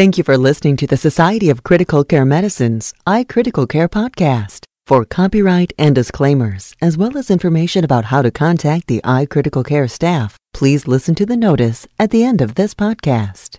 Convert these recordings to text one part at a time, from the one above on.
Thank you for listening to the Society of Critical Care Medicine's iCritical Care podcast. For copyright and disclaimers, as well as information about how to contact the iCritical Care staff, please listen to the notice at the end of this podcast.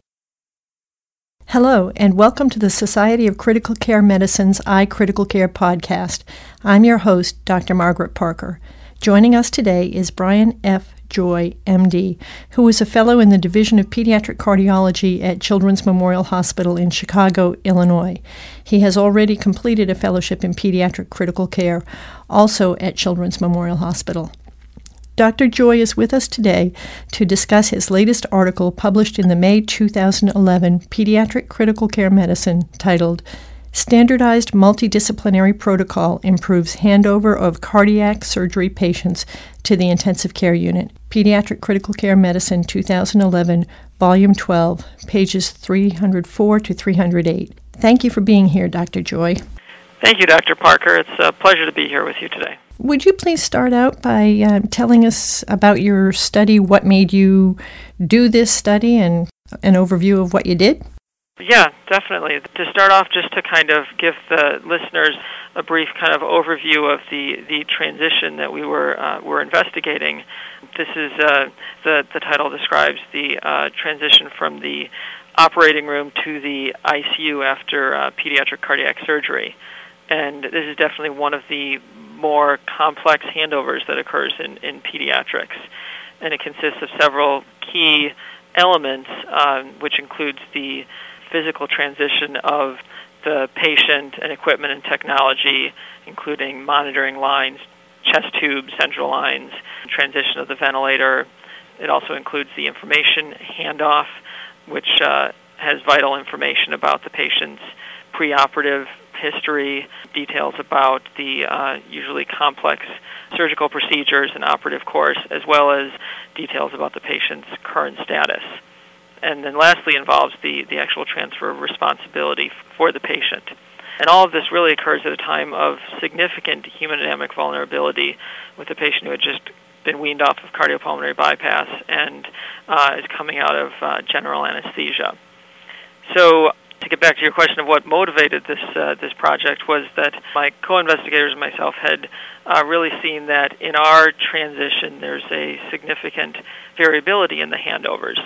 Hello, and welcome to the Society of Critical Care Medicine's iCritical Care podcast. I'm your host, Dr. Margaret Parker. Joining us today is Brian F. Joy, MD, who is a fellow in the Division of Pediatric Cardiology at Children's Memorial Hospital in Chicago, Illinois. He has already completed a fellowship in pediatric critical care, also at Children's Memorial Hospital. Dr. Joy is with us today to discuss his latest article published in the May 2011 Pediatric Critical Care Medicine titled Standardized Multidisciplinary Protocol Improves Handover of Cardiac Surgery Patients to the Intensive Care Unit. Pediatric Critical Care Medicine 2011, Volume 12, pages 304 to 308. Thank you for being here, Dr. Joy. Thank you, Dr. Parker. It's a pleasure to be here with you today. Would you please start out by uh, telling us about your study, what made you do this study, and an overview of what you did? Yeah, definitely. To start off, just to kind of give the listeners a brief kind of overview of the, the transition that we were uh, were investigating. This is uh, the the title describes the uh, transition from the operating room to the ICU after uh, pediatric cardiac surgery, and this is definitely one of the more complex handovers that occurs in, in pediatrics, and it consists of several key elements, um, which includes the physical transition of the patient and equipment and technology, including monitoring lines, chest tubes, central lines, transition of the ventilator. It also includes the information handoff, which uh, has vital information about the patient's preoperative history, details about the uh, usually complex surgical procedures and operative course, as well as details about the patient's current status and then lastly involves the, the actual transfer of responsibility for the patient. And all of this really occurs at a time of significant hemodynamic vulnerability with a patient who had just been weaned off of cardiopulmonary bypass and uh, is coming out of uh, general anesthesia. So, to get back to your question of what motivated this uh, this project was that my co-investigators and myself had uh, really seen that in our transition there's a significant variability in the handovers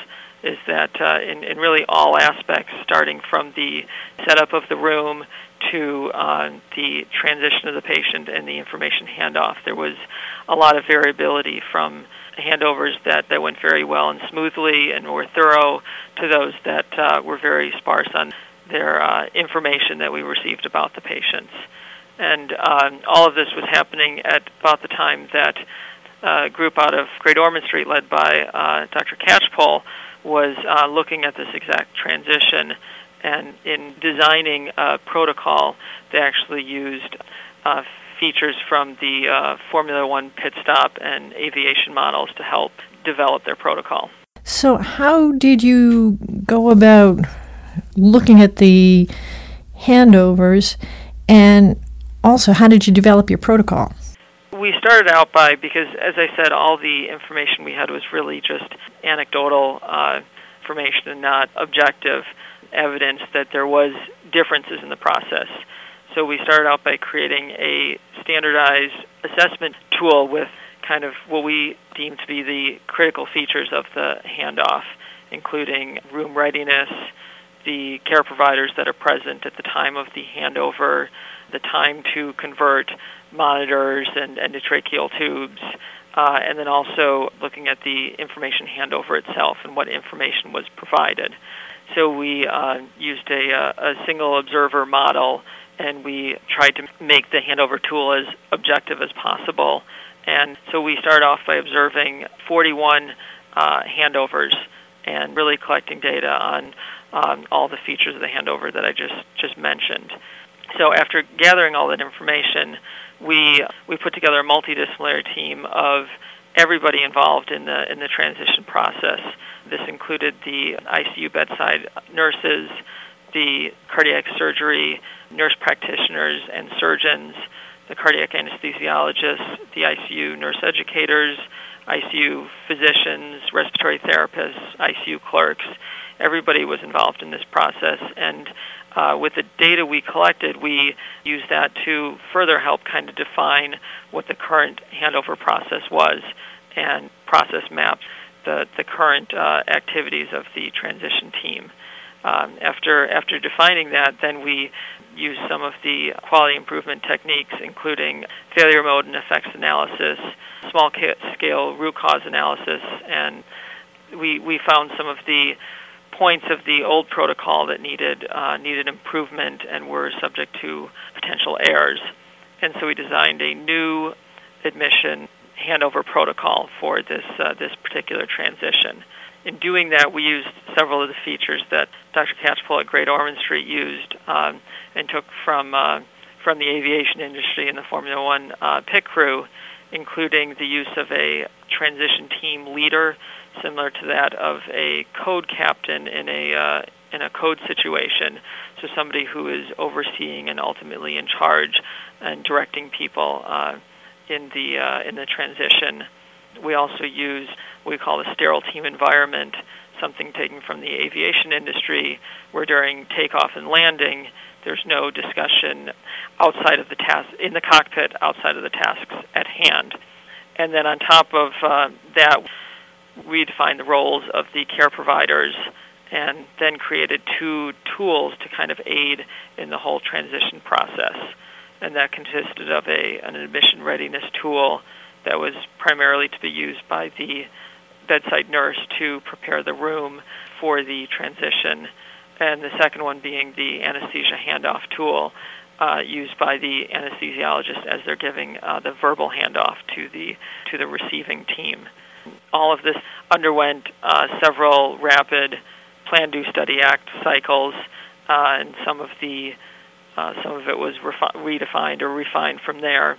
is that uh, in, in really all aspects, starting from the setup of the room to uh, the transition of the patient and the information handoff, there was a lot of variability from handovers that, that went very well and smoothly and were thorough to those that uh, were very sparse on their uh, information that we received about the patients. And um, all of this was happening at about the time that a group out of Great Ormond Street, led by uh, Dr. Catchpole, was uh, looking at this exact transition and in designing a protocol, they actually used uh, features from the uh, Formula One pit stop and aviation models to help develop their protocol. So, how did you go about looking at the handovers, and also how did you develop your protocol? We started out by because, as I said, all the information we had was really just anecdotal uh, information and not objective evidence that there was differences in the process. So we started out by creating a standardized assessment tool with kind of what we deem to be the critical features of the handoff, including room readiness, the care providers that are present at the time of the handover, the time to convert monitors and endotracheal tubes, uh, and then also looking at the information handover itself and what information was provided. So we uh, used a, uh, a single observer model and we tried to make the handover tool as objective as possible. And so we started off by observing 41 uh, handovers and really collecting data on um, all the features of the handover that I just, just mentioned. So after gathering all that information, we we put together a multidisciplinary team of everybody involved in the in the transition process. This included the ICU bedside nurses, the cardiac surgery nurse practitioners and surgeons, the cardiac anesthesiologists, the ICU nurse educators, ICU physicians, respiratory therapists, ICU clerks. Everybody was involved in this process, and uh, with the data we collected, we used that to further help kind of define what the current handover process was and process map the, the current uh, activities of the transition team. Um, after after defining that, then we use some of the quality improvement techniques, including failure mode and effects analysis, small scale root cause analysis, and we we found some of the points of the old protocol that needed uh, needed improvement and were subject to potential errors. And so we designed a new admission handover protocol for this uh, this particular transition. In doing that, we used several of the features that Dr. Catchpole at Great Ormond Street used um, and took from uh, from the aviation industry and the Formula One uh, pit crew, including the use of a transition team leader, similar to that of a code captain in a uh, in a code situation. So somebody who is overseeing and ultimately in charge and directing people uh, in the uh, in the transition. We also use what we call a sterile team environment, something taken from the aviation industry, where during takeoff and landing, there's no discussion outside of the task in the cockpit, outside of the tasks at hand. And then on top of uh, that, we defined the roles of the care providers and then created two tools to kind of aid in the whole transition process and that consisted of a an admission readiness tool that was primarily to be used by the bedside nurse to prepare the room for the transition, and the second one being the anesthesia handoff tool uh, used by the anesthesiologist as they're giving uh, the verbal handoff to the to the receiving team. All of this underwent uh, several rapid plan, do, study, act cycles, uh, and some of the uh, some of it was refi- redefined or refined from there.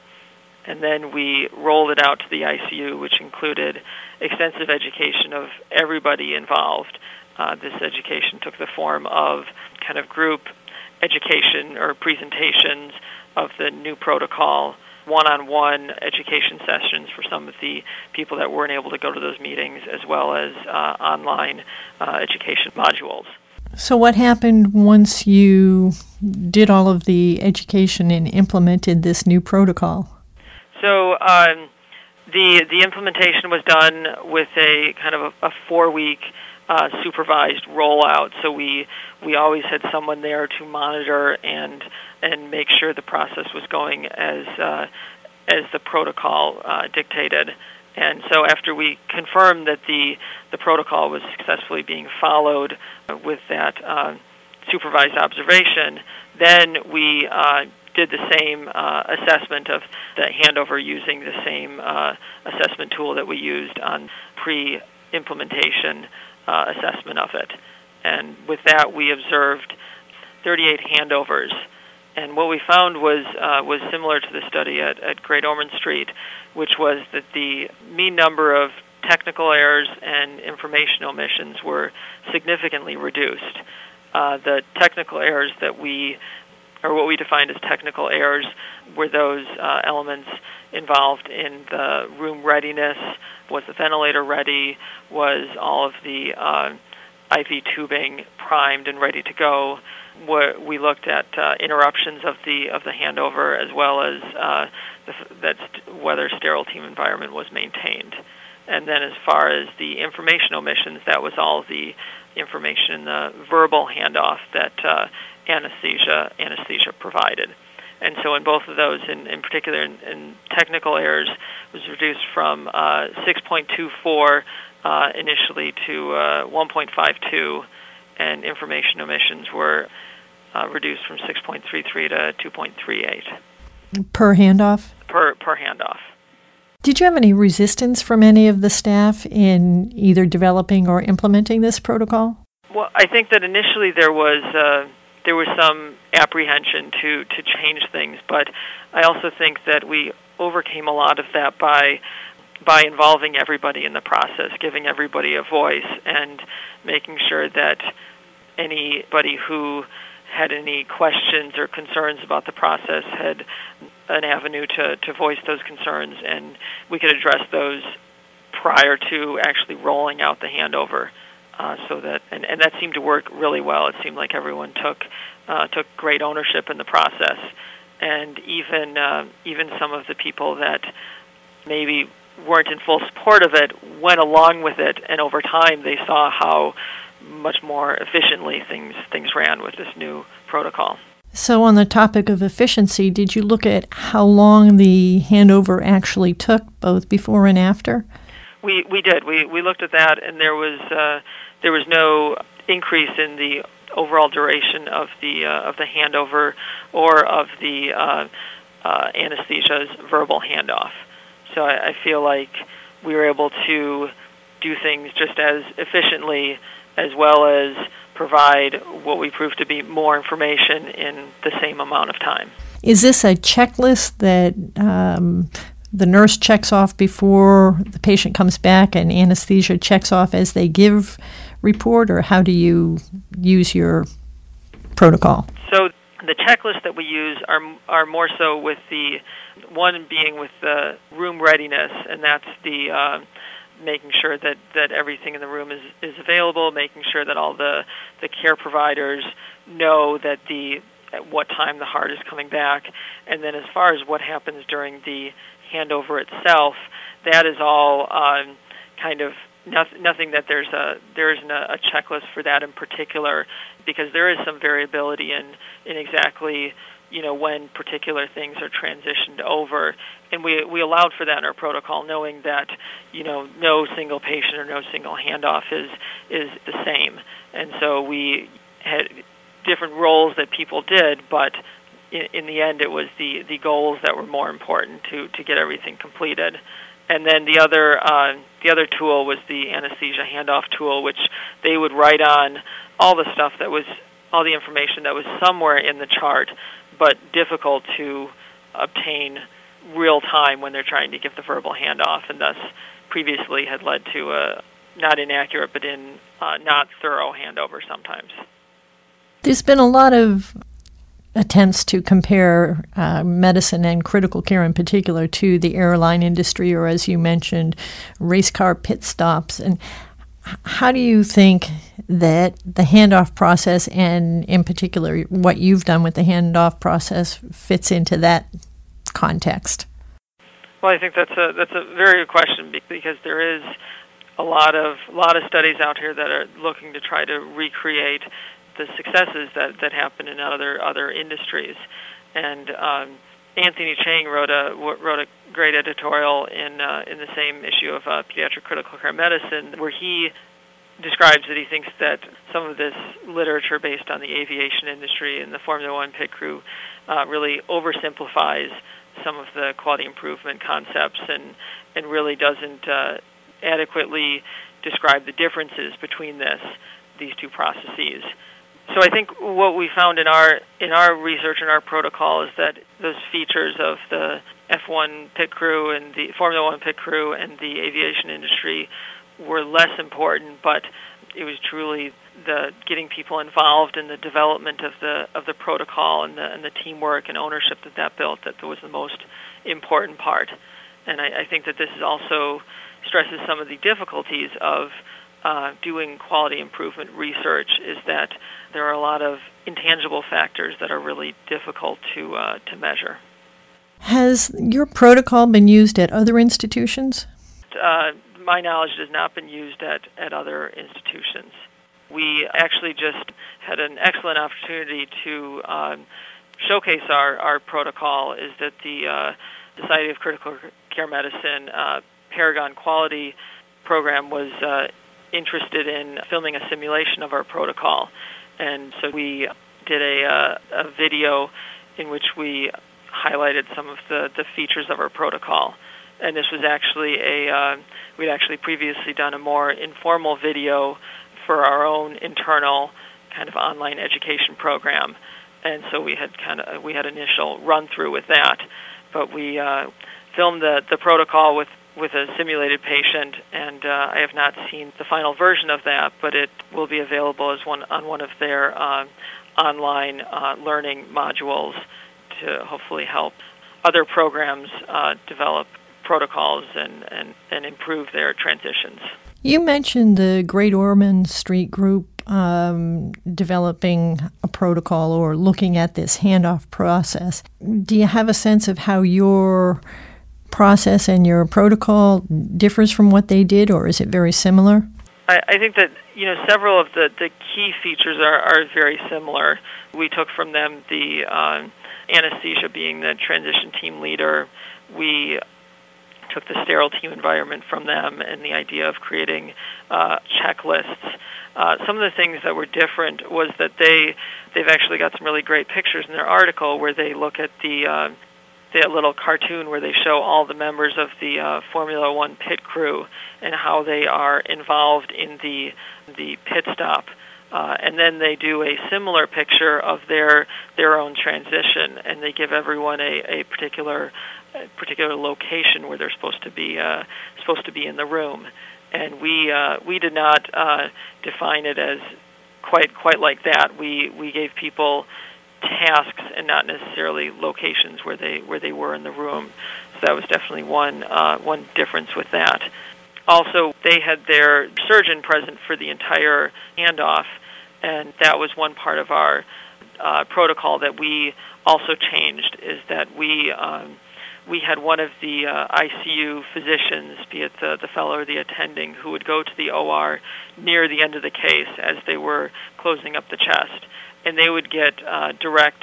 And then we rolled it out to the ICU, which included extensive education of everybody involved. Uh, this education took the form of kind of group education or presentations of the new protocol, one on one education sessions for some of the people that weren't able to go to those meetings, as well as uh, online uh, education modules. So, what happened once you did all of the education and implemented this new protocol? So, um, the the implementation was done with a kind of a, a four week uh, supervised rollout. So we we always had someone there to monitor and and make sure the process was going as uh, as the protocol uh, dictated. And so after we confirmed that the, the protocol was successfully being followed with that uh, supervised observation, then we uh, did the same uh, assessment of the handover using the same uh, assessment tool that we used on pre-implementation uh, assessment of it. And with that, we observed 38 handovers and what we found was uh, was similar to the study at, at Great Ormond Street, which was that the mean number of technical errors and information omissions were significantly reduced. Uh, the technical errors that we, or what we defined as technical errors, were those uh, elements involved in the room readiness. Was the ventilator ready? Was all of the uh, IV tubing primed and ready to go? we looked at uh, interruptions of the of the handover as well as uh, that whether sterile team environment was maintained. And then as far as the information omissions, that was all the information in the verbal handoff that uh, anesthesia anesthesia provided. And so in both of those, in, in particular in, in technical errors, was reduced from uh, 6.24 uh, initially to uh, 1.52 and information omissions were uh, reduced from 6.33 to 2.38 per handoff. Per per handoff. Did you have any resistance from any of the staff in either developing or implementing this protocol? Well, I think that initially there was uh, there was some apprehension to to change things, but I also think that we overcame a lot of that by by involving everybody in the process, giving everybody a voice, and making sure that anybody who had any questions or concerns about the process had an avenue to, to voice those concerns, and we could address those prior to actually rolling out the handover. Uh, so that and, and that seemed to work really well. It seemed like everyone took uh, took great ownership in the process, and even uh, even some of the people that maybe weren't in full support of it went along with it, and over time they saw how much more efficiently things things ran with this new protocol. So, on the topic of efficiency, did you look at how long the handover actually took, both before and after? We we did. We we looked at that, and there was uh, there was no increase in the overall duration of the uh, of the handover or of the uh, uh, anesthesia's verbal handoff. So I, I feel like we were able to do things just as efficiently as well as provide what we proved to be more information in the same amount of time. Is this a checklist that um, the nurse checks off before the patient comes back and anesthesia checks off as they give report, or how do you use your protocol? So the checklists that we use are are more so with the one being with the room readiness, and that's the uh, making sure that, that everything in the room is, is available, making sure that all the, the care providers know that the at what time the heart is coming back, and then as far as what happens during the handover itself, that is all um, kind of nothing, nothing that there's a there isn't a, checklist for that in particular, because there is some variability in in exactly you know when particular things are transitioned over. And we we allowed for that in our protocol knowing that you know no single patient or no single handoff is is the same. And so we had different roles that people did but in, in the end it was the the goals that were more important to to get everything completed and then the other uh, the other tool was the anesthesia handoff tool which they would write on all the stuff that was all the information that was somewhere in the chart but difficult to obtain real time when they're trying to give the verbal handoff, and thus previously had led to a not inaccurate but in uh, not thorough handover sometimes. There's been a lot of attempts to compare uh, medicine and critical care in particular to the airline industry, or as you mentioned, race car pit stops. And how do you think that the handoff process, and in particular what you've done with the handoff process, fits into that context? Well, I think that's a that's a very good question because there is a lot of a lot of studies out here that are looking to try to recreate the successes that that happen in other other industries, and um, Anthony Chang wrote a wrote a great editorial in uh, in the same issue of uh, Pediatric Critical Care Medicine, where he describes that he thinks that some of this literature based on the aviation industry and the Formula One pit crew uh, really oversimplifies some of the quality improvement concepts and and really doesn't uh, adequately describe the differences between this these two processes. So I think what we found in our in our research and our protocol is that those features of the F1 pit crew and the Formula One pit crew and the aviation industry were less important, but it was truly the getting people involved in the development of the of the protocol and the and the teamwork and ownership that that built that was the most important part. And I, I think that this is also stresses some of the difficulties of uh, doing quality improvement research is that there are a lot of intangible factors that are really difficult to uh, to measure. Has your protocol been used at other institutions? Uh, my knowledge, it has not been used at, at other institutions. We actually just had an excellent opportunity to um, showcase our, our protocol. Is that the uh, Society of Critical Care Medicine uh, Paragon Quality program was uh, interested in filming a simulation of our protocol, and so we did a, uh, a video in which we highlighted some of the, the features of our protocol. And this was actually a uh, we'd actually previously done a more informal video for our own internal kind of online education program, and so we had kind of we had initial run through with that, but we uh, filmed the the protocol with with a simulated patient, and uh, I have not seen the final version of that, but it will be available as one on one of their uh, online uh, learning modules to hopefully help other programs uh, develop protocols and, and, and improve their transitions. You mentioned the Great Ormond Street Group um, developing a protocol or looking at this handoff process. Do you have a sense of how your process and your protocol differs from what they did, or is it very similar? I, I think that you know several of the, the key features are, are very similar. We took from them the uh, anesthesia being the transition team leader. We took the sterile team environment from them and the idea of creating uh, checklists. Uh, some of the things that were different was that they they've actually got some really great pictures in their article where they look at the uh, the little cartoon where they show all the members of the uh, Formula One pit crew and how they are involved in the the pit stop. Uh, and then they do a similar picture of their their own transition, and they give everyone a, a particular a particular location where they're supposed to be uh, supposed to be in the room. And we uh, we did not uh, define it as quite quite like that. We we gave people tasks and not necessarily locations where they where they were in the room. So that was definitely one uh, one difference with that. Also, they had their surgeon present for the entire handoff, and that was one part of our uh, protocol that we also changed. Is that we um, we had one of the uh, ICU physicians, be it the, the fellow or the attending, who would go to the OR near the end of the case as they were closing up the chest and they would get uh, direct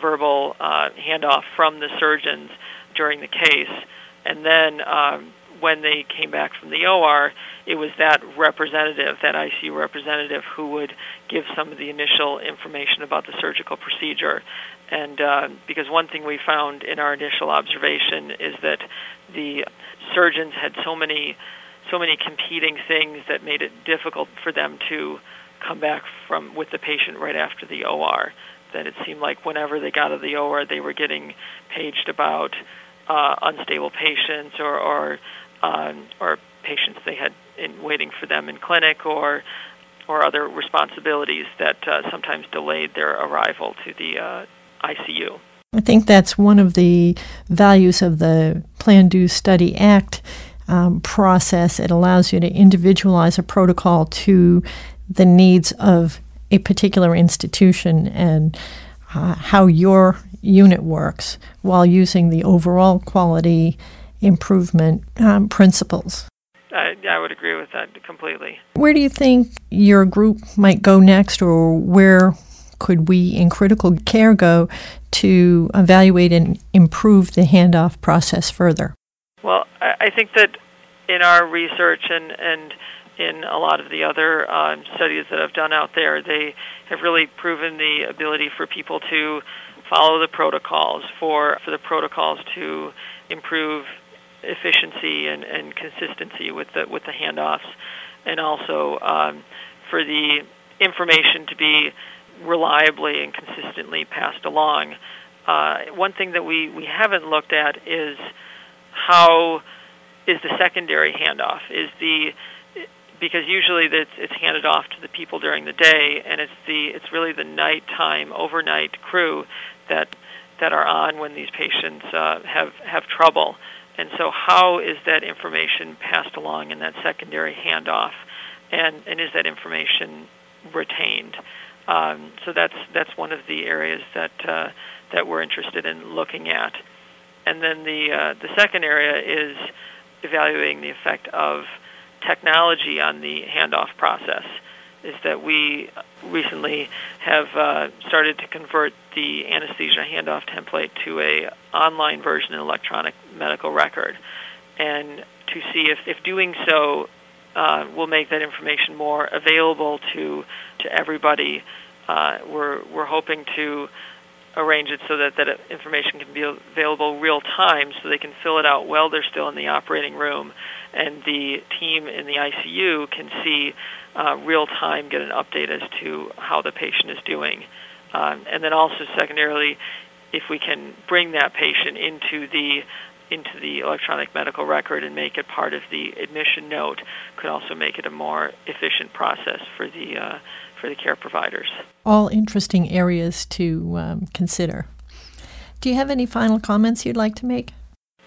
verbal uh, handoff from the surgeons during the case. And then um, when they came back from the OR, it was that representative, that ICU representative, who would give some of the initial information about the surgical procedure. And uh, because one thing we found in our initial observation is that the surgeons had so many, so many competing things that made it difficult for them to come back from with the patient right after the OR. That it seemed like whenever they got to the OR, they were getting paged about uh, unstable patients or or, um, or patients they had in, waiting for them in clinic or or other responsibilities that uh, sometimes delayed their arrival to the uh, ICU. I think that's one of the values of the Plan Do Study Act um, process. It allows you to individualize a protocol to the needs of a particular institution and uh, how your unit works while using the overall quality improvement um, principles. I, I would agree with that completely. Where do you think your group might go next, or where could we in critical care go to evaluate and improve the handoff process further? Well, I, think that in our research and, and in a lot of the other um, studies that I've done out there. They have really proven the ability for people to follow the protocols, for, for the protocols to improve efficiency and, and consistency with the, with the handoffs, and also um, for the information to be reliably and consistently passed along. Uh, one thing that we, we haven't looked at is how is the secondary handoff? Is the because usually it's, it's handed off to the people during the day, and it's the it's really the nighttime overnight crew that that are on when these patients uh, have have trouble. And so, how is that information passed along in that secondary handoff, and and is that information retained? Um, so that's that's one of the areas that uh, that we're interested in looking at. And then the uh, the second area is evaluating the effect of technology on the handoff process is that we recently have uh, started to convert the anesthesia handoff template to a online version in electronic medical record, and to see if, if doing so uh, will make that information more available to to everybody. Uh, we're we're hoping to arrange it so that that information can be available real time, so they can fill it out while they're still in the operating room, and the team in the ICU can see uh, real time, get an update as to how the patient is doing. Um, and then also secondarily, if we can bring that patient into the into the electronic medical record and make it part of the admission note, could also make it a more efficient process for the uh, for the care providers. All interesting areas to um, consider. Do you have any final comments you'd like to make?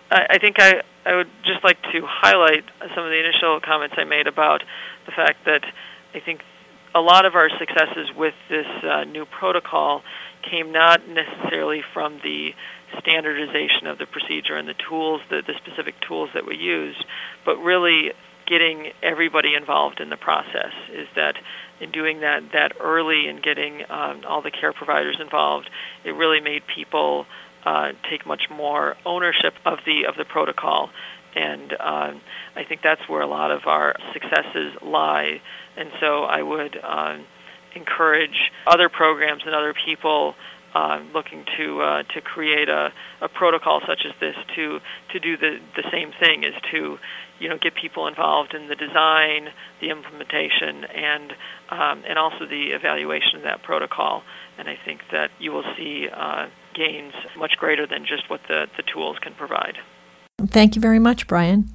I, I think I, I would just like to highlight some of the initial comments I made about the fact that I think a lot of our successes with this uh, new protocol came not necessarily from the standardization of the procedure and the tools, the, the specific tools that we used, but really getting everybody involved in the process. Is that in doing that that early and getting um, all the care providers involved, it really made people uh, take much more ownership of the of the protocol, and uh, I think that's where a lot of our successes lie. And so I would uh, encourage other programs and other people uh, looking to uh, to create a, a protocol such as this to to do the the same thing is to you know get people involved in the design, the implementation, and um, and also the evaluation of that protocol. And I think that you will see uh, gains much greater than just what the, the tools can provide. Thank you very much, Brian.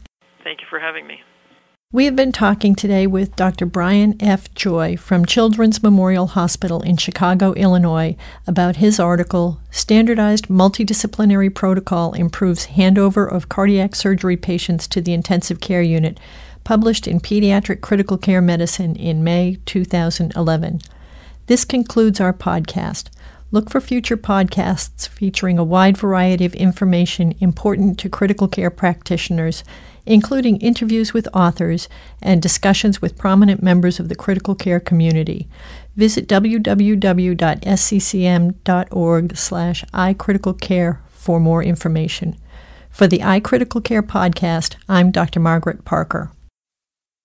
Thank you for having me. We have been talking today with Dr. Brian F. Joy from Children's Memorial Hospital in Chicago, Illinois, about his article, Standardized Multidisciplinary Protocol Improves Handover of Cardiac Surgery Patients to the Intensive Care Unit, published in Pediatric Critical Care Medicine in May 2011. This concludes our podcast. Look for future podcasts featuring a wide variety of information important to critical care practitioners including interviews with authors and discussions with prominent members of the critical care community. Visit www.sccm.org slash iCriticalCare for more information. For the iCritical Care podcast, I'm Dr. Margaret Parker.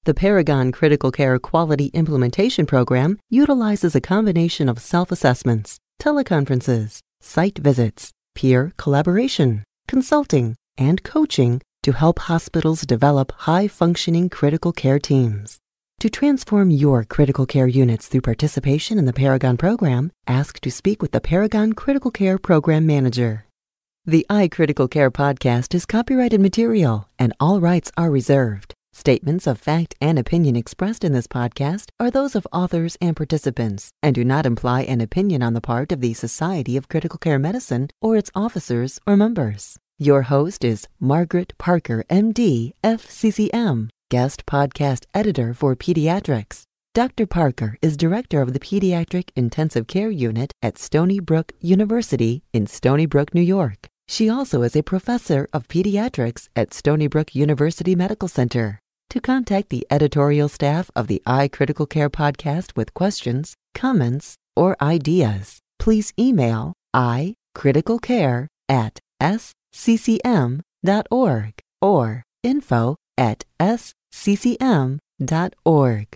The Paragon Critical Care Quality Implementation Program utilizes a combination of self assessments, teleconferences, site visits, peer collaboration, consulting, and coaching to help hospitals develop high functioning critical care teams. To transform your critical care units through participation in the Paragon program, ask to speak with the Paragon Critical Care Program Manager. The iCritical Care podcast is copyrighted material and all rights are reserved. Statements of fact and opinion expressed in this podcast are those of authors and participants and do not imply an opinion on the part of the Society of Critical Care Medicine or its officers or members. Your host is Margaret Parker, MD, FCCM, guest podcast editor for pediatrics. Dr. Parker is director of the Pediatric Intensive Care Unit at Stony Brook University in Stony Brook, New York. She also is a professor of pediatrics at Stony Brook University Medical Center. To contact the editorial staff of the iCritical Care podcast with questions, comments, or ideas, please email iCriticalCare at s sccm.org or info at sccm.org.